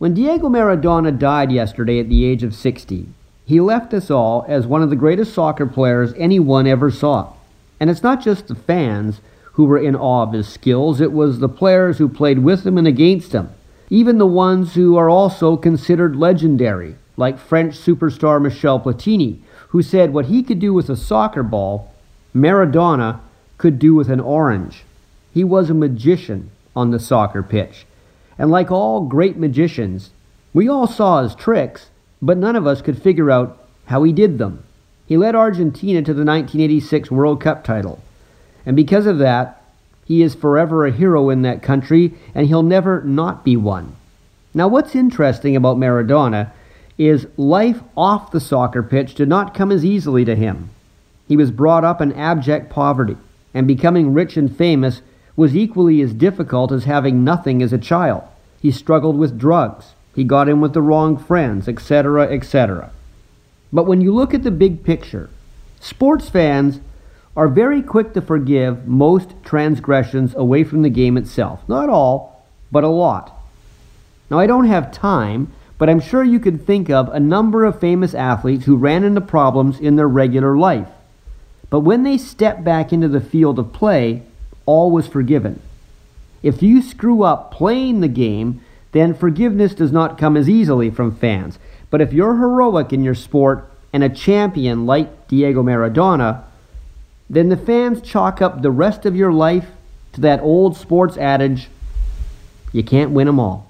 When Diego Maradona died yesterday at the age of 60, he left us all as one of the greatest soccer players anyone ever saw. And it's not just the fans who were in awe of his skills, it was the players who played with him and against him, even the ones who are also considered legendary, like French superstar Michel Platini, who said what he could do with a soccer ball, Maradona could do with an orange. He was a magician on the soccer pitch. And like all great magicians, we all saw his tricks, but none of us could figure out how he did them. He led Argentina to the 1986 World Cup title. And because of that, he is forever a hero in that country, and he'll never not be one. Now, what's interesting about Maradona is life off the soccer pitch did not come as easily to him. He was brought up in abject poverty, and becoming rich and famous was equally as difficult as having nothing as a child. He struggled with drugs. He got in with the wrong friends, etc., etc. But when you look at the big picture, sports fans are very quick to forgive most transgressions away from the game itself. Not all, but a lot. Now, I don't have time, but I'm sure you could think of a number of famous athletes who ran into problems in their regular life. But when they stepped back into the field of play, all was forgiven. If you screw up playing the game, then forgiveness does not come as easily from fans. But if you're heroic in your sport and a champion like Diego Maradona, then the fans chalk up the rest of your life to that old sports adage you can't win them all.